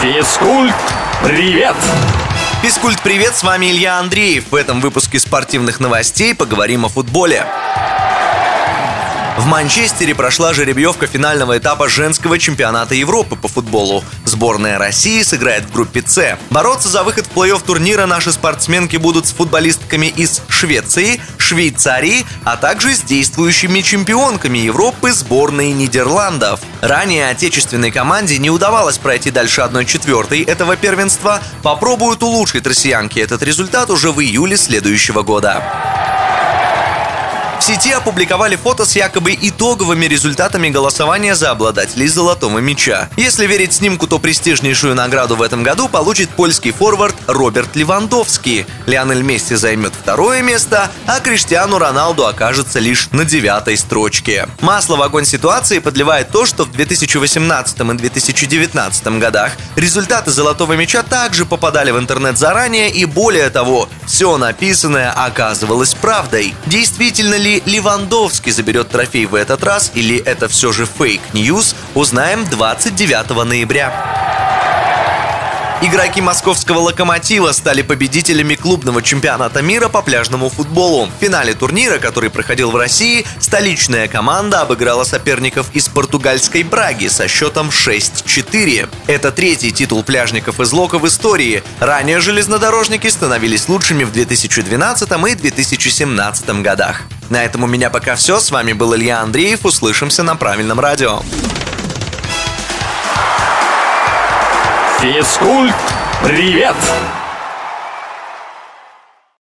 Физкульт, привет! Физкульт, привет, с вами Илья Андреев. В этом выпуске спортивных новостей поговорим о футболе. В Манчестере прошла жеребьевка финального этапа женского чемпионата Европы по футболу. Сборная России сыграет в группе С. Бороться за выход в плей-офф турнира наши спортсменки будут с футболистками из Швеции, Швейцарии, а также с действующими чемпионками Европы сборной Нидерландов. Ранее отечественной команде не удавалось пройти дальше 1-4 этого первенства. Попробуют улучшить россиянки этот результат уже в июле следующего года. В сети опубликовали фото с якобы итоговыми результатами голосования за обладателей золотого мяча. Если верить снимку, то престижнейшую награду в этом году получит польский форвард Роберт Левандовский. Лионель Месси займет второе место, а Криштиану Роналду окажется лишь на девятой строчке. Масло в огонь ситуации подливает то, что в 2018 и 2019 годах результаты золотого мяча также попадали в интернет заранее и более того, все написанное оказывалось правдой. Действительно ли ли Левандовский заберет трофей в этот раз или это все же fake news, узнаем 29 ноября. Игроки московского «Локомотива» стали победителями клубного чемпионата мира по пляжному футболу. В финале турнира, который проходил в России, столичная команда обыграла соперников из португальской Браги со счетом 6-4. Это третий титул пляжников из Лока в истории. Ранее железнодорожники становились лучшими в 2012 и 2017 годах. На этом у меня пока все. С вами был Илья Андреев. Услышимся на правильном радио. Физкульт, привет!